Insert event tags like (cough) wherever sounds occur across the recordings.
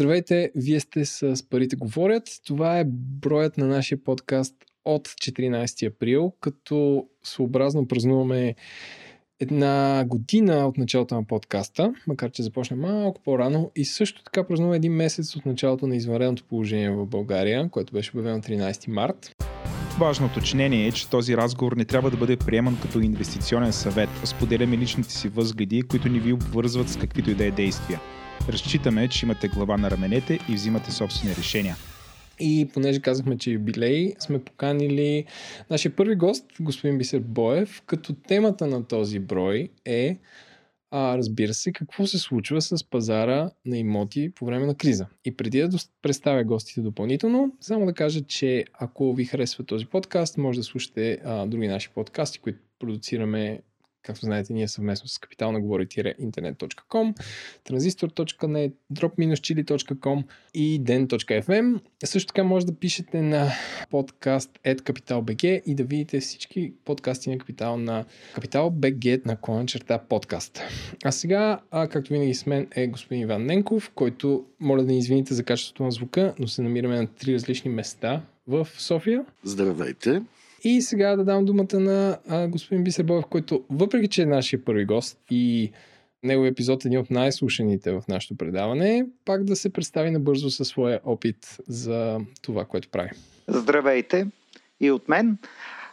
Здравейте, вие сте с Парите говорят. Това е броят на нашия подкаст от 14 април, като съобразно празнуваме една година от началото на подкаста, макар че започна малко по-рано и също така празнуваме един месец от началото на извънредното положение в България, което беше обявено 13 март. Важно уточнение е, че този разговор не трябва да бъде приеман като инвестиционен съвет. Споделяме личните си възгледи, които ни ви обвързват с каквито и да е действия. Разчитаме, че имате глава на раменете и взимате собствени решения. И понеже казахме, че е юбилей, сме поканили нашия първи гост, господин Бисер Боев, като темата на този брой е а, разбира се, какво се случва с пазара на имоти по време на криза. И преди да представя гостите допълнително, само да кажа, че ако ви харесва този подкаст, може да слушате а, други наши подкасти, които продуцираме Както знаете, ние съвместно с капитал на говори-интернет.com, транзистор.net, drop-chili.com и den.fm. Също така може да пишете на подкаст at и да видите всички подкасти на Капитал на Capital.bg на клона черта подкаст. А сега, а, както винаги с мен е господин Иван Ненков, който моля да ни извините за качеството на звука, но се намираме на три различни места в София. Здравейте! И сега да дам думата на а, господин Бисер Боев, който въпреки, че е нашия първи гост и неговият епизод е един от най-слушаните в нашето предаване, пак да се представи набързо със своя опит за това, което прави. Здравейте и от мен.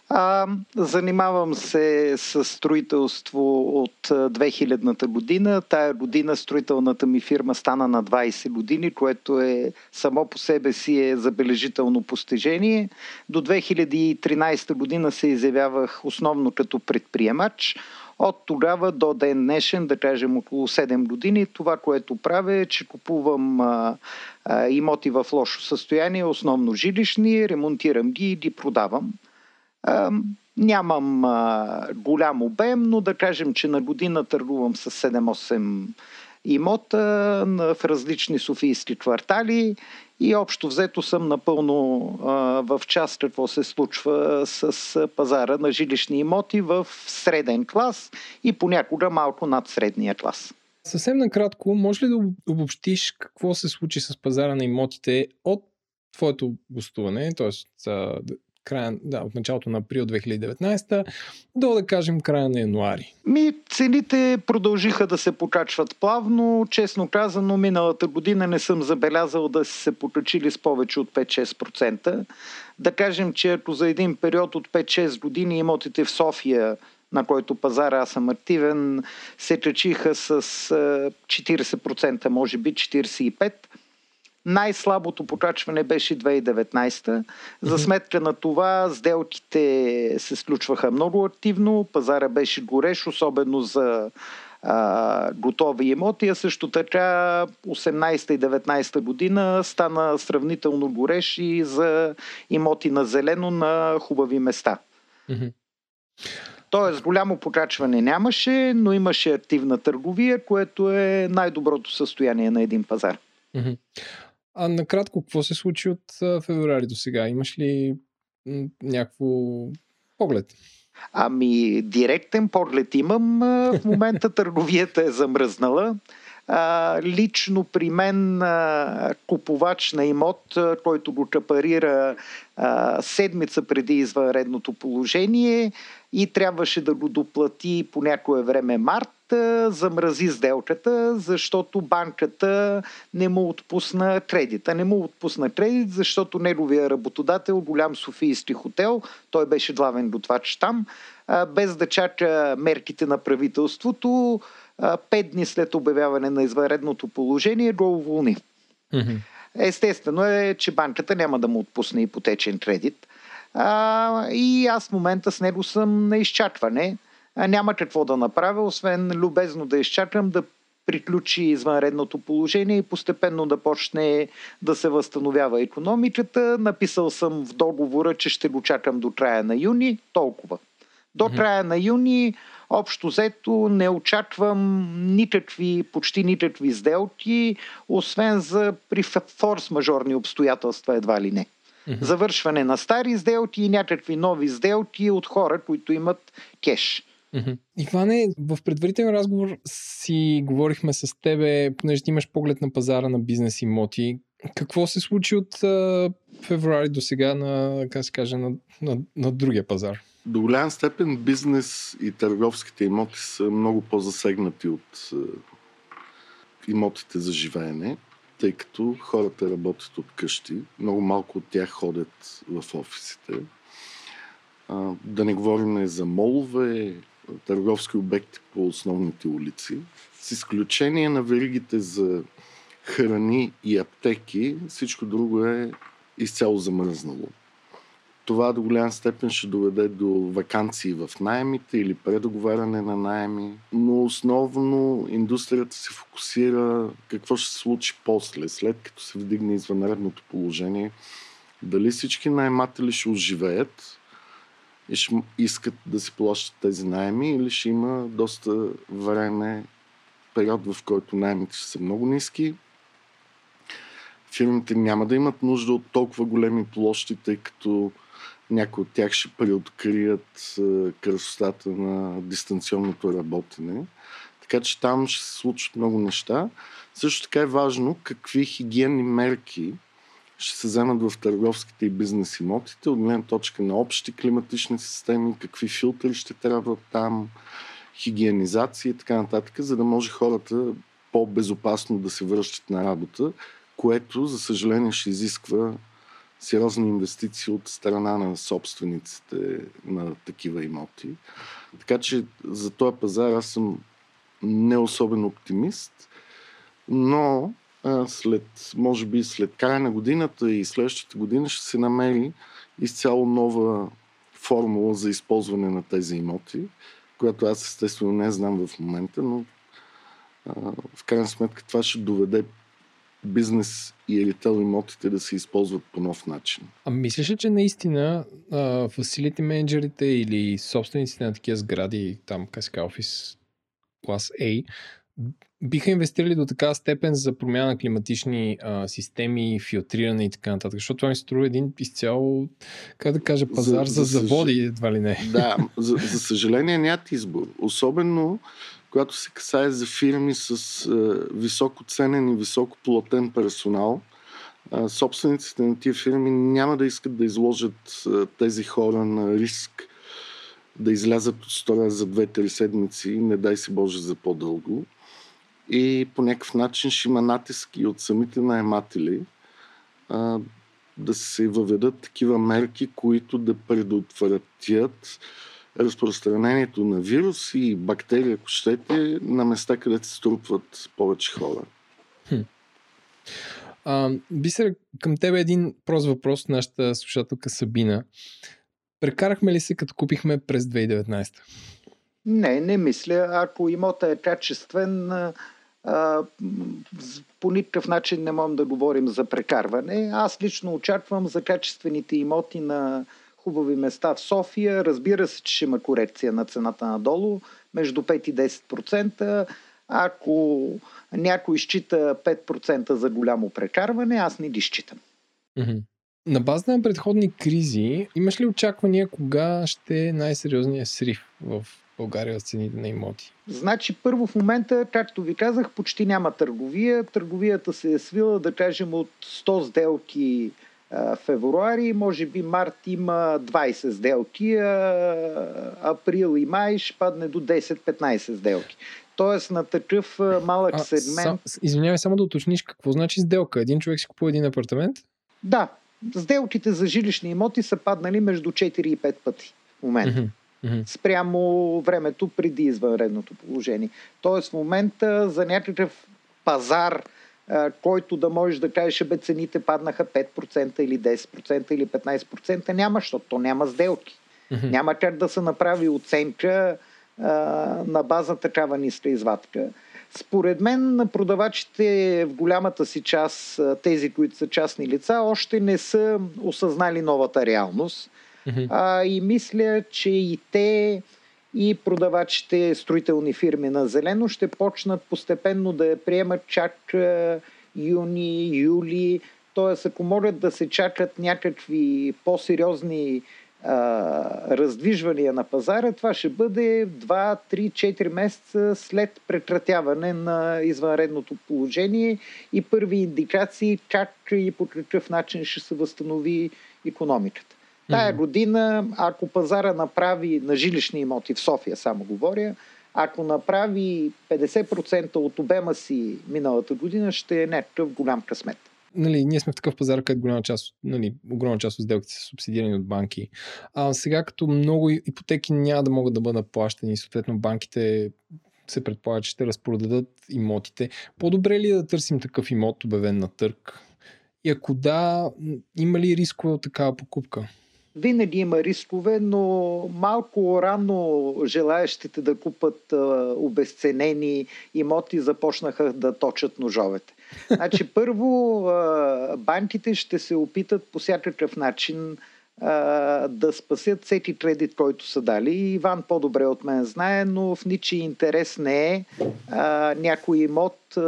А, занимавам се с строителство от 2000-та година. Тая година строителната ми фирма стана на 20 години, което е само по себе си е забележително постижение. До 2013 година се изявявах основно като предприемач. От тогава до ден днешен, да кажем около 7 години, това, което правя е, че купувам а, а, имоти в лошо състояние, основно жилищни, ремонтирам ги и ги продавам. Нямам а, голям обем, но да кажем, че на година търгувам с 7-8 имота в различни софийски квартали и общо взето съм напълно а, в част какво се случва с пазара на жилищни имоти в среден клас и понякога малко над средния клас. Съвсем накратко, може ли да обобщиш какво се случи с пазара на имотите от твоето гостуване, т.е края, да, от началото на април 2019 до, да кажем, края на януари? Ми, цените продължиха да се покачват плавно. Честно казано, миналата година не съм забелязал да се покачили с повече от 5-6%. Да кажем, че ако за един период от 5-6 години имотите в София на който пазар аз съм активен, се качиха с 40%, може би 45%. Най-слабото покачване беше 2019. За сметка на това сделките се сключваха много активно, пазара беше горещ, особено за а, готови имоти, а също така 18 и 19 година стана сравнително горещ и за имоти на зелено на хубави места. Тоест, голямо покачване нямаше, но имаше активна търговия, което е най-доброто състояние на един пазар. А накратко, какво се случи от февруари до сега? Имаш ли някакво поглед? Ами, директен поглед имам. В момента търговията е замръзнала. А, лично при мен а, купувач на имот, а, който го капарира а, седмица преди извънредното положение и трябваше да го доплати по някое време март, замрази сделката, защото банката не му отпусна кредита. Не му отпусна кредит, защото неговия работодател, голям софийски хотел, той беше главен готвач там, без да чака мерките на правителството, пет дни след обявяване на извънредното положение го уволни. Mm-hmm. Естествено е, че банката няма да му отпусне ипотечен кредит. А, и аз в момента с него съм на изчакване няма какво да направя, освен любезно да изчакам да приключи извънредното положение и постепенно да почне да се възстановява економиката. Написал съм в договора, че ще го чакам до края на юни. Толкова. До края на юни общо взето не очаквам никакви, почти никакви сделки, освен за при форс-мажорни обстоятелства едва ли не. Завършване на стари сделки и някакви нови сделки от хора, които имат кеш Mm-hmm. Иване, в предварителен разговор си говорихме с тебе, понеже ти имаш поглед на пазара на бизнес имоти. Какво се случи от а, февруари до сега на, как се каже, на, на, на другия пазар? До голям степен бизнес и търговските имоти са много по-засегнати от а, имотите за живеене, тъй като хората работят от къщи. Много малко от тях ходят в офисите. А, да не говорим за молове, търговски обекти по основните улици. С изключение на веригите за храни и аптеки, всичко друго е изцяло замръзнало. Това до голяма степен ще доведе до вакансии в найемите или предоговаряне на найеми, но основно индустрията се фокусира какво ще се случи после, след като се вдигне извънредното положение. Дали всички найматели ще оживеят и ще искат да си плащат тези найеми или ще има доста време, период в който найемите ще са много ниски. Фирмите няма да имат нужда от толкова големи площи, тъй като някои от тях ще преоткрият красотата на дистанционното работене. Така че там ще се случат много неща. Също така е важно какви хигиенни мерки ще се вземат в търговските и бизнес имотите, от гледна точка на общи климатични системи, какви филтри ще трябва там, хигиенизация и така нататък, за да може хората по-безопасно да се връщат на работа, което, за съжаление, ще изисква сериозни инвестиции от страна на собствениците на такива имоти. Така че за този пазар аз съм не особен оптимист, но след, може би след края на годината и следващата година ще се намери изцяло нова формула за използване на тези имоти, която аз естествено не знам в момента, но а, в крайна сметка това ще доведе бизнес и ритейл имотите да се използват по нов начин. А мислиш ли, че наистина фасилити менеджерите или собствениците на такива сгради, там, как офис клас A, биха инвестирали до такава степен за промяна на климатични а, системи, филтриране и така нататък, защото това ми струва един изцяло, как да кажа, пазар за, за, за заводи, едва ли не. Да, (laughs) за, за съжаление нямат избор. Особено когато се касае за фирми с а, високо ценен и високо платен персонал, а, собствениците на тия фирми няма да искат да изложат а, тези хора на риск да излязат от стора за 2-3 седмици, не дай си Боже за по-дълго и по някакъв начин ще има натиски от самите наематели а, да се въведат такива мерки, които да предотвратят разпространението на вируси и бактерии, ако щете, на места, където се струпват повече хора. Хм. А, Бисер, към тебе един прост въпрос, нашата слушателка Сабина. Прекарахме ли се като купихме през 2019? Не, не мисля. Ако имота е качествен, по никакъв начин не можем да говорим за прекарване. Аз лично очаквам за качествените имоти на хубави места в София. Разбира се, че ще има корекция на цената надолу, между 5 и 10%. Ако някой счита 5% за голямо прекарване, аз не ги считам. На база на предходни кризи, имаш ли очаквания кога ще е най-сериозният срив в България с цените на имоти? Значи първо в момента, както ви казах, почти няма търговия. Търговията се е свила, да кажем, от 100 сделки а, февруари, може би март има 20 сделки, а, април и май ще падне до 10-15 сделки. Тоест на такъв малък а, сегмент. Сам, извинявай, само да уточниш какво значи сделка. Един човек си купува един апартамент? Да. Сделките за жилищни имоти са паднали между 4 и 5 пъти в момента. Mm-hmm mm-hmm. спрямо времето преди извънредното положение. Тоест в момента за някакъв пазар, който да можеш да кажеш, бе цените паднаха 5% или 10% или 15%, няма, защото то няма сделки. Mm-hmm. Няма как да се направи оценка а, на база такава ниска извадка. Според мен продавачите в голямата си част, тези, които са частни лица, още не са осъзнали новата реалност Mm-hmm. А, и мисля, че и те, и продавачите строителни фирми на зелено ще почнат постепенно да я приемат чак юни, юли. Т.е. ако могат да се чакат някакви по-сериозни а, раздвижвания на пазара, това ще бъде 2, 3, 4 месеца след прекратяване на извънредното положение и първи индикации как и по какъв начин ще се възстанови економиката. Тая година, ако пазара направи на жилищни имоти в София, само говоря, ако направи 50% от обема си миналата година, ще е някакъв голям късмет нали, ние сме в такъв пазар, където голяма част, нали, огромна част от сделките са субсидирани от банки. А сега като много ипотеки няма да могат да бъдат плащани, съответно банките се предполага, че ще разпродадат имотите. По-добре ли е да търсим такъв имот, обявен на търг? И ако да, има ли рискове от такава покупка? Винаги има рискове, но малко рано желаящите да купат а, обесценени имоти започнаха да точат ножовете. Значи, (laughs) първо, а, банките ще се опитат по всякакъв начин да спасят всеки кредит, който са дали. Иван по-добре от мен знае, но в ничи интерес не е а, някой имот а,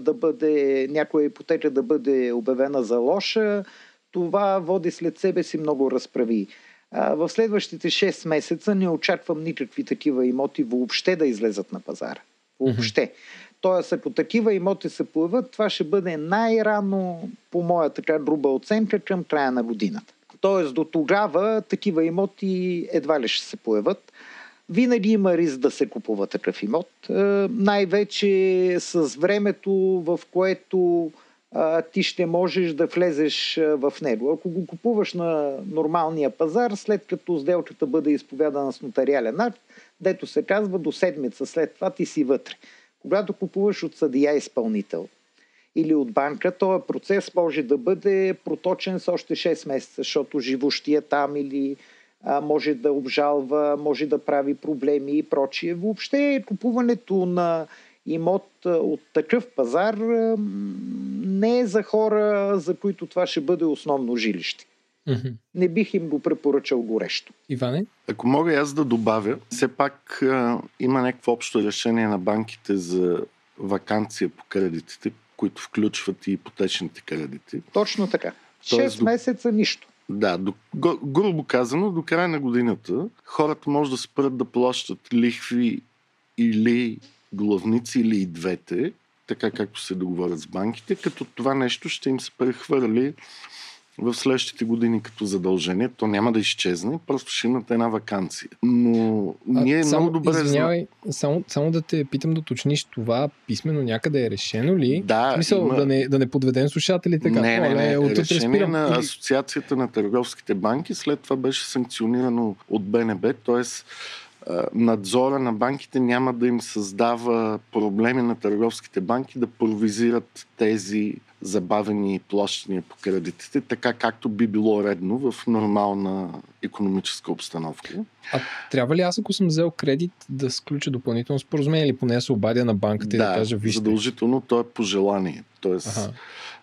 да бъде, някоя ипотека да бъде обявена за лоша, това води след себе си много разправи. В следващите 6 месеца не очаквам никакви такива имоти въобще да излезат на пазара. Въобще. Mm-hmm. Тоест, ако такива имоти се появят, това ще бъде най-рано, по моя така груба оценка, към края на годината. Тоест, до тогава такива имоти едва ли ще се появят. Винаги има риск да се купува такъв имот. Най-вече с времето, в което ти ще можеш да влезеш в него. Ако го купуваш на нормалния пазар, след като сделката бъде изповядана с нотариален акт, дето се казва до седмица след това ти си вътре. Когато купуваш от съдия изпълнител или от банка, този процес може да бъде проточен с още 6 месеца, защото живощия там или а, може да обжалва, може да прави проблеми и прочие. Въобще купуването на имот от такъв пазар не е за хора, за които това ще бъде основно жилище. Mm-hmm. Не бих им го препоръчал горещо. Иване? Ако мога аз да добавя, все пак а, има някакво общо решение на банките за вакансия по кредитите, които включват и ипотечните кредити. Точно така. Тоест, 6 до... месеца нищо. Да, до, грубо казано, до края на годината хората може да спрат да плащат лихви или главници или и двете, така както се договорят с банките, като това нещо ще им се прехвърли в следващите години като задължение. То няма да изчезне, просто ще имат една вакансия. Но ние а, само, много добре извинявай, само, само да те питам да уточниш това писменно някъде е решено ли? Да. Смисъл, има... да, не, да не подведем слушателите. Не, не, не, не. От решение на или... Асоциацията на търговските банки, след това беше санкционирано от БНБ, т.е надзора на банките няма да им създава проблеми на търговските банки да провизират тези забавени плащания по кредитите, така както би било редно в нормална економическа обстановка. А трябва ли аз, ако съм взел кредит, да сключа допълнително споразумение или поне се обадя на банката да, и да кажа вижте? задължително то е по желание. Тоест, ага.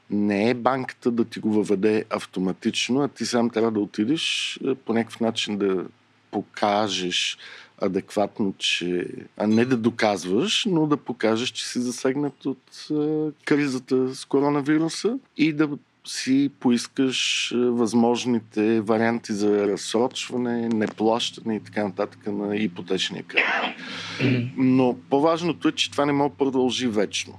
не е банката да ти го въведе автоматично, а ти сам трябва да отидеш по някакъв начин да покажеш адекватно, че а не да доказваш, но да покажеш, че си засегнат от а, кризата с коронавируса и да си поискаш възможните варианти за разсрочване, неплащане и така нататък на ипотечния кредит. Но по-важното е, че това не може да продължи вечно.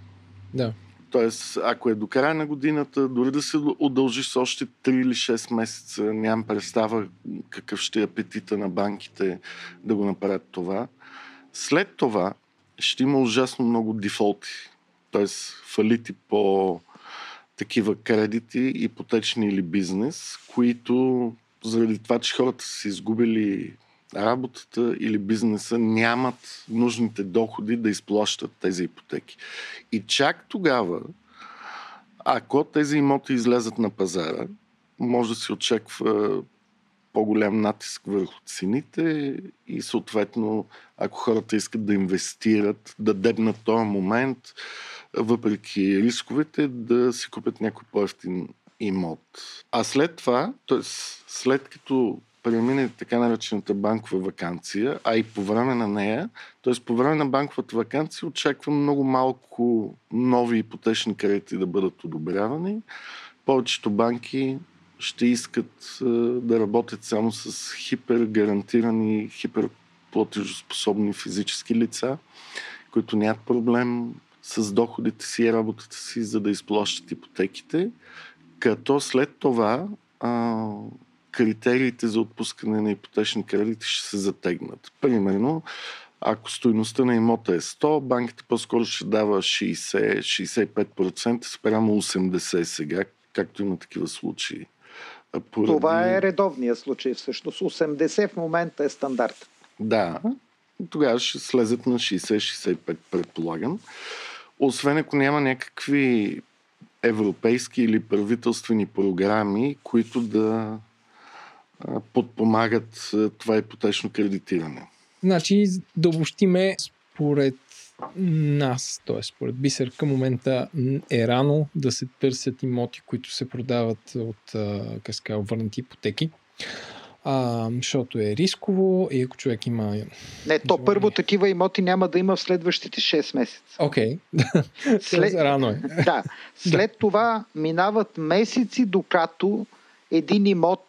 Да. Тоест, ако е до края на годината, дори да се удължи с още 3 или 6 месеца, нямам представа какъв ще е апетита на банките да го направят това. След това ще има ужасно много дефолти, т.е. фалити по такива кредити, ипотечни или бизнес, които заради това, че хората са изгубили работата или бизнеса нямат нужните доходи да изплащат тези ипотеки. И чак тогава, ако тези имоти излезат на пазара, може да се очаква по-голям натиск върху цените и съответно, ако хората искат да инвестират, да дебнат този момент, въпреки рисковете, да си купят някой по-ефтин имот. А след това, т.е. след като премине така наречената банкова вакансия, а и по време на нея, т.е. по време на банковата вакансия очаквам много малко нови ипотечни кредити да бъдат одобрявани. Повечето банки ще искат да работят само с хипергарантирани, хиперплатежоспособни физически лица, които нямат проблем с доходите си и работата си, за да изплащат ипотеките, като след това а, критериите за отпускане на ипотечни кредити ще се затегнат. Примерно, ако стоеността на имота е 100, банките по-скоро ще дава 60-65% спрямо 80 сега, както има такива случаи. Поради... Това е редовния случай всъщност. 80 в момента е стандарт. Да, тогава ще слезат на 60-65, предполагам. Освен ако няма някакви европейски или правителствени програми, които да подпомагат това ипотечно кредитиране. Значи да обобщиме според нас, т.е. според Бисер към момента е рано да се търсят имоти, които се продават от как върнати ипотеки. А, защото е рисково и ако човек има... Не, то първо такива имоти няма да има в следващите 6 месеца. Окей. Okay. След... Рано е. да. След това минават месеци, докато един имот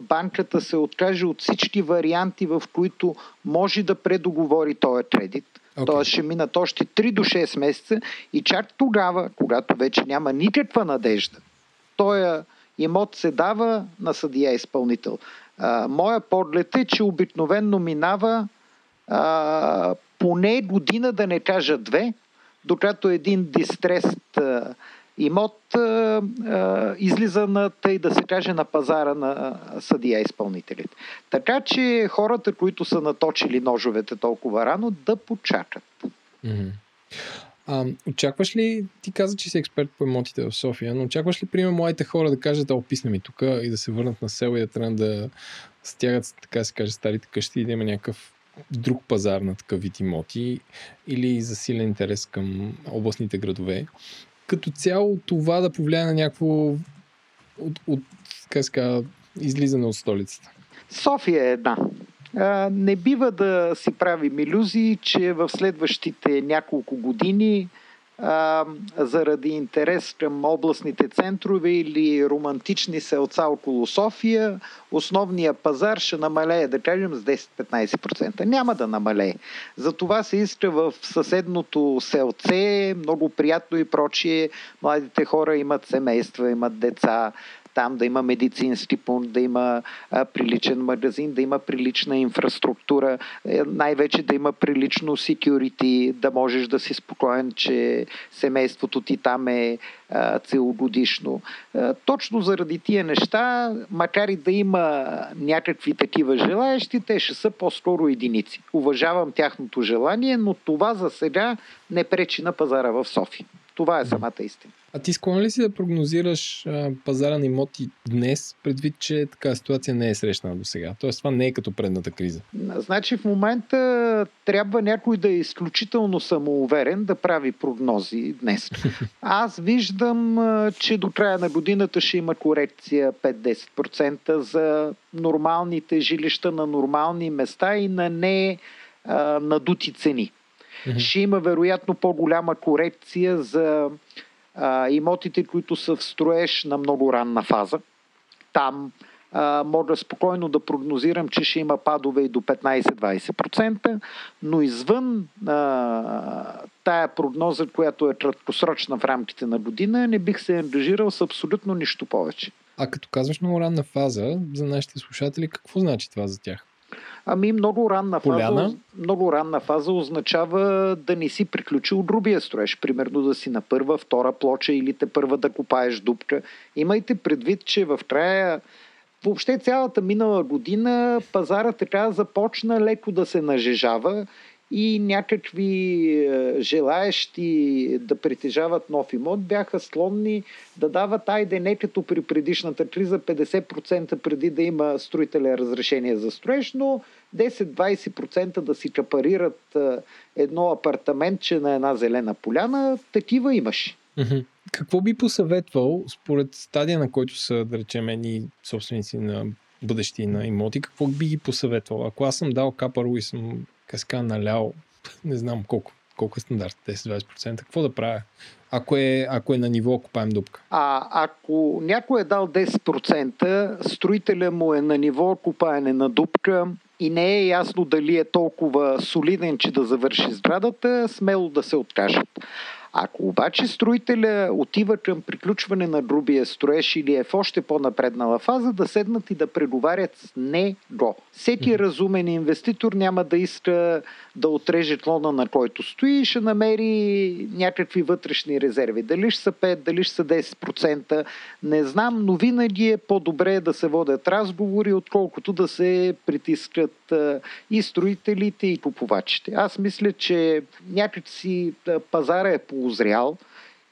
банката се откаже от всички варианти, в които може да предоговори този кредит. Okay. Тоест ще минат още 3 до 6 месеца и чак тогава, когато вече няма никаква надежда, този имот се дава на съдия изпълнител. А, моя поглед е, че обикновенно минава а, поне година, да не кажа две, докато един дистрест а, имот а, а, излиза на, тъй да се каже, на пазара на съдия изпълнителите. Така че хората, които са наточили ножовете толкова рано, да почакат. Mm-hmm. А, очакваш ли, ти каза, че си експерт по емотите в София, но очакваш ли, примерно, младите хора да кажат, да описна ми тук и да се върнат на село и да трябва да стягат, така се каже, старите къщи и да има някакъв друг пазар на такъв вид имоти или засилен интерес към областните градове. Като цяло това да повлияе на някакво от, от как ска, излизане от столицата. София е една. Не бива да си правим иллюзии, че в следващите няколко години а, заради интерес към областните центрове или романтични селца около София, основния пазар ще намалее, да кажем, с 10-15%. Няма да намалее. Затова се иска в съседното селце, много приятно и прочие. Младите хора имат семейства, имат деца, там да има медицински пункт, да има а, приличен магазин, да има прилична инфраструктура, е, най-вече да има прилично security, да можеш да си спокоен, че семейството ти там е а, целогодишно. А, точно заради тия неща, макар и да има някакви такива желаящи, те ще са по-скоро единици. Уважавам тяхното желание, но това за сега не пречи на пазара в София. Това е самата истина. А ти склонен ли си да прогнозираш а, пазара на имоти днес, предвид, че така ситуация не е срещана до сега? Тоест това не е като предната криза. Значи в момента трябва някой да е изключително самоуверен да прави прогнози днес. (laughs) Аз виждам, че до края на годината ще има корекция 5-10% за нормалните жилища на нормални места и на не а, надути цени. Ще има вероятно по-голяма корекция за а, имотите, които са в строеж на много ранна фаза. Там а, мога спокойно да прогнозирам, че ще има падове и до 15-20%, но извън а, тая прогноза, която е краткосрочна в рамките на година, не бих се ангажирал с абсолютно нищо повече. А като казваш много ранна фаза, за нашите слушатели, какво значи това за тях? Ами много ранна фаза, много ранна фаза означава да не си приключил грубия строеж. Примерно да си на първа, втора плоча или те първа да копаеш дупка. Имайте предвид, че в края въобще цялата минала година пазара така започна леко да се нажежава и някакви е, желаещи да притежават нов имот бяха склонни да дават, айде не като при предишната криза 50% преди да има строителя разрешение за строеж, но 10-20% да си капарират е, едно апартаментче на една зелена поляна, такива имаш. Какво би посъветвал според стадия, на който са, да речем, едни собственици на бъдещи на имоти, какво би ги посъветвал? Ако аз съм дал капаро и съм каска налял, (laughs) не знам колко, колко е стандарт? 10-20%? Какво да правя? Ако е, ако е на ниво купаем дупка. А ако някой е дал 10%, строителя му е на ниво купаене на дупка и не е ясно дали е толкова солиден, че да завърши сградата, смело да се откажат. Ако обаче строителя отива към приключване на грубия строеж или е в още по-напреднала фаза, да седнат и да преговарят с него. Всеки разумен инвеститор няма да иска да отреже клона, на който стои и ще намери някакви вътрешни резерви. Дали ще са 5, дали ще са 10%, не знам, но винаги е по-добре да се водят разговори, отколкото да се притискат и строителите, и купувачите. Аз мисля, че някакси пазара е полузрял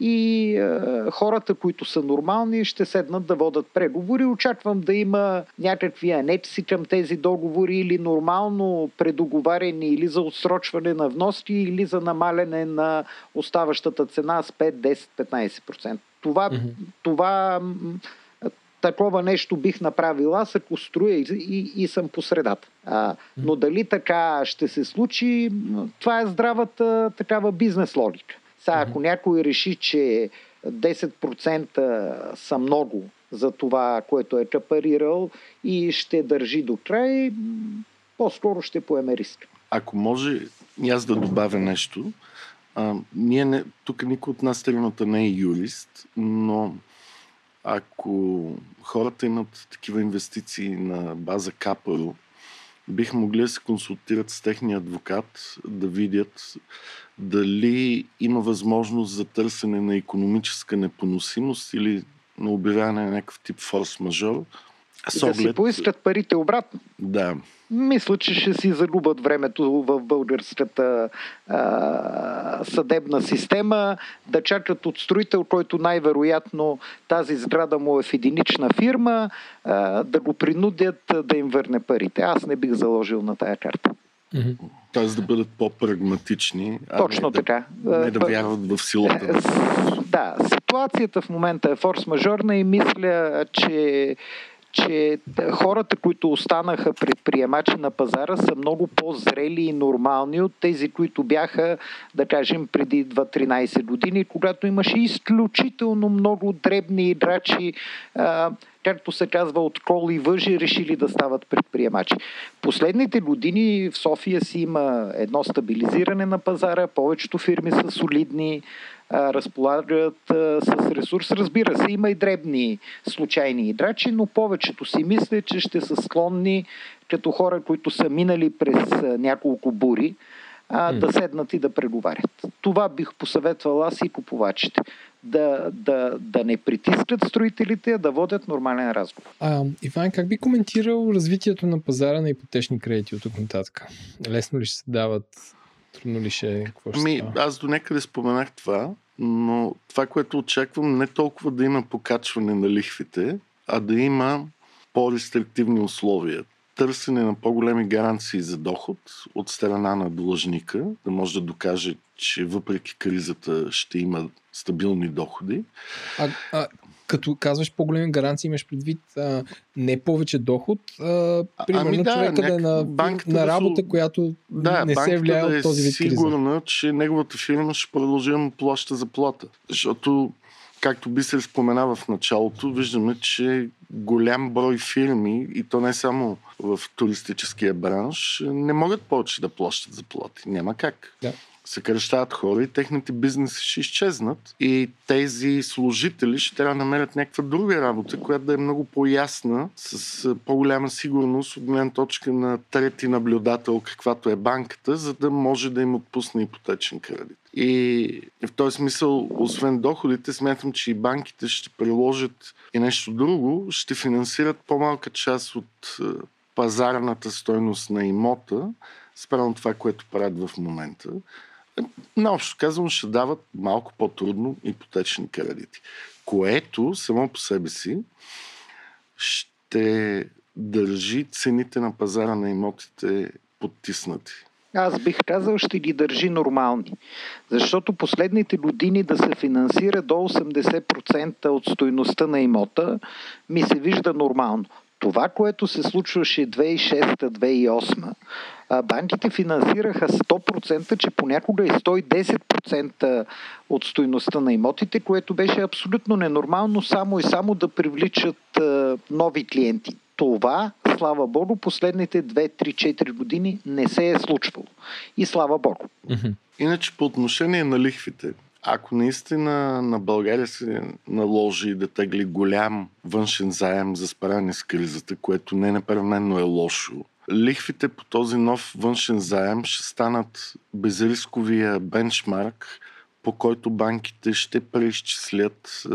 и е, хората, които са нормални, ще седнат да водат преговори. Очаквам да има някакви анекси към тези договори или нормално предоговаряне или за отсрочване на вноски или за намаляне на оставащата цена с 5, 10, 15%. Това, mm-hmm. това такова нещо бих направил аз, ако строя и, и, и съм по средата. А, но дали така ще се случи, това е здравата такава бизнес логика. Сега, ако някой реши, че 10% са много за това, което е капарирал и ще държи до край, по-скоро ще поеме риск. Ако може и аз да добавя нещо, а, ние не, тук никой от нас трената не е юрист, но ако хората имат такива инвестиции на база Капаро, бих могли да се консултират с техния адвокат, да видят дали има възможност за търсене на економическа непоносимост или на обявяване на някакъв тип форс-мажор. С оглед... Да си поискат парите обратно. Да. Мисля, че ще си загубят времето в българската а, съдебна система, да чакат от строител, който най-вероятно тази сграда му е в единична фирма, а, да го принудят да им върне парите. Аз не бих заложил на тая карта. Mm-hmm. Тоест да бъдат по-прагматични. Точно не така. Да, не да вярват в силата. Е, да, ситуацията в момента е форс-мажорна и мисля, че че хората, които останаха предприемачи на пазара, са много по-зрели и нормални от тези, които бяха, да кажем, преди 2-13 години, когато имаше изключително много дребни играчи, както се казва, от кол и въжи, решили да стават предприемачи. Последните години в София си има едно стабилизиране на пазара, повечето фирми са солидни, разполагат с ресурс. Разбира се, има и дребни случайни играчи, но повечето си мисля, че ще са склонни като хора, които са минали през няколко бури, а, да седнат и да преговарят. Това бих посъветвал аз и купувачите. Да, да, да не притискат строителите, а да водят нормален разговор. А, Иван, как би коментирал развитието на пазара на ипотечни кредити от тук нататък? Лесно ли ще се дават Трудно ли ще е? Какво ще Ми, аз до някъде споменах това, но това, което очаквам, не толкова да има покачване на лихвите, а да има по-рестриктивни условия. Търсене на по-големи гаранции за доход от страна на длъжника, да може да докаже, че въпреки кризата ще има стабилни доходи. А, а като казваш по-големи гаранции, имаш предвид а, не повече доход, а, примерно ами да, човека да е на, на работа, да, която да, не се влияе да от този вид криза. сигурна, че неговата фирма ще продължи да му плаща заплата. Защото както би се споменава в началото, виждаме, че голям брой фирми, и то не само в туристическия бранш, не могат повече да плащат заплати. Няма как. Да съкръщават хора и техните бизнеси ще изчезнат и тези служители ще трябва да намерят някаква друга работа, която да е много по-ясна, с по-голяма сигурност от гледна точка на трети наблюдател, каквато е банката, за да може да им отпусне ипотечен кредит. И в този смисъл, освен доходите, смятам, че и банките ще приложат и нещо друго, ще финансират по-малка част от пазарната стойност на имота, спрямо това, което правят в момента наобщо казвам, ще дават малко по-трудно ипотечни кредити. Което само по себе си ще държи цените на пазара на имотите подтиснати. Аз бих казал, ще ги държи нормални. Защото последните години да се финансира до 80% от стоеността на имота ми се вижда нормално. Това, което се случваше 2006-2008, банките финансираха 100%, че понякога и 110% от стоеността на имотите, което беше абсолютно ненормално само и само да привличат нови клиенти. Това, слава Богу, последните 2-3-4 години не се е случвало. И слава Богу. Иначе по отношение на лихвите, ако наистина на България се наложи да тегли голям външен заем за справяне с кризата, което не непременно е лошо, лихвите по този нов външен заем ще станат безрисковия бенчмарк, по който банките ще преизчислят е,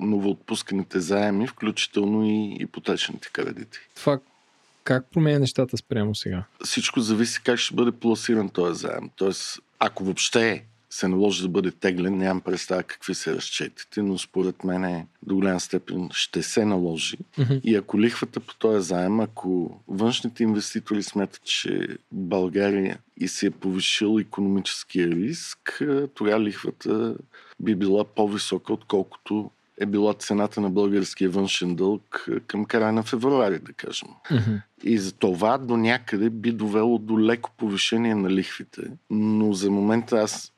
новоотпусканите заеми, включително и ипотечните кредити. Това как променя нещата спрямо сега? Всичко зависи как ще бъде пласиран този заем. Тоест, ако въобще е се наложи да бъде теглен. Нямам представа какви са разчетите, но според мен е, до голяма степен ще се наложи. Mm-hmm. И ако лихвата по този заем, ако външните инвеститори смятат, че България и се е повишил економическия риск, тогава лихвата би била по-висока, отколкото е била цената на българския външен дълг към края на февруари, да кажем. Mm-hmm. И за това до някъде би довело до леко повишение на лихвите. Но за момента аз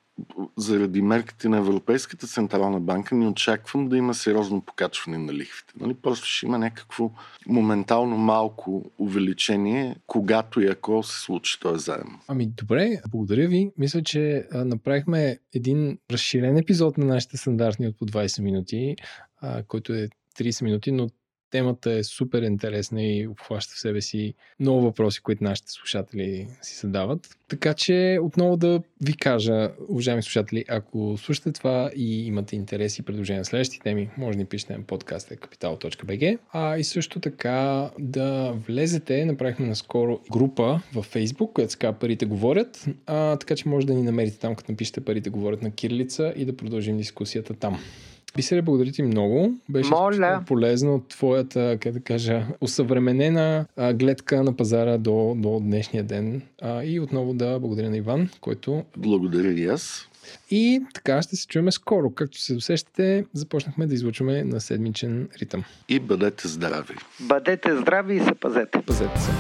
заради мерките на Европейската централна банка не очаквам да има сериозно покачване на лихвите. Нали? Просто ще има някакво моментално малко увеличение, когато и ако се случи този заем. Ами добре, благодаря ви. Мисля, че направихме един разширен епизод на нашите стандартни от по 20 минути, който е 30 минути, но Темата е супер интересна и обхваща в себе си много въпроси, които нашите слушатели си задават. Така че отново да ви кажа, уважаеми слушатели, ако слушате това и имате интерес и предложения на следващите теми, може да ни пишете на подкаста capital.bg. А и също така да влезете, направихме наскоро група във Facebook, която казва Парите говорят, а, така че може да ни намерите там, като напишете Парите говорят на кирилица и да продължим дискусията там. Бисере, благодаря ти много. Беше Моля. полезно от твоята, как да кажа, усъвременена а, гледка на пазара до, до днешния ден. А, и отново да благодаря на Иван, който... Благодаря и аз. И така ще се чуем скоро. Както се усещате, започнахме да излучваме на седмичен ритъм. И бъдете здрави. Бъдете здрави и се пазете. Пазете се.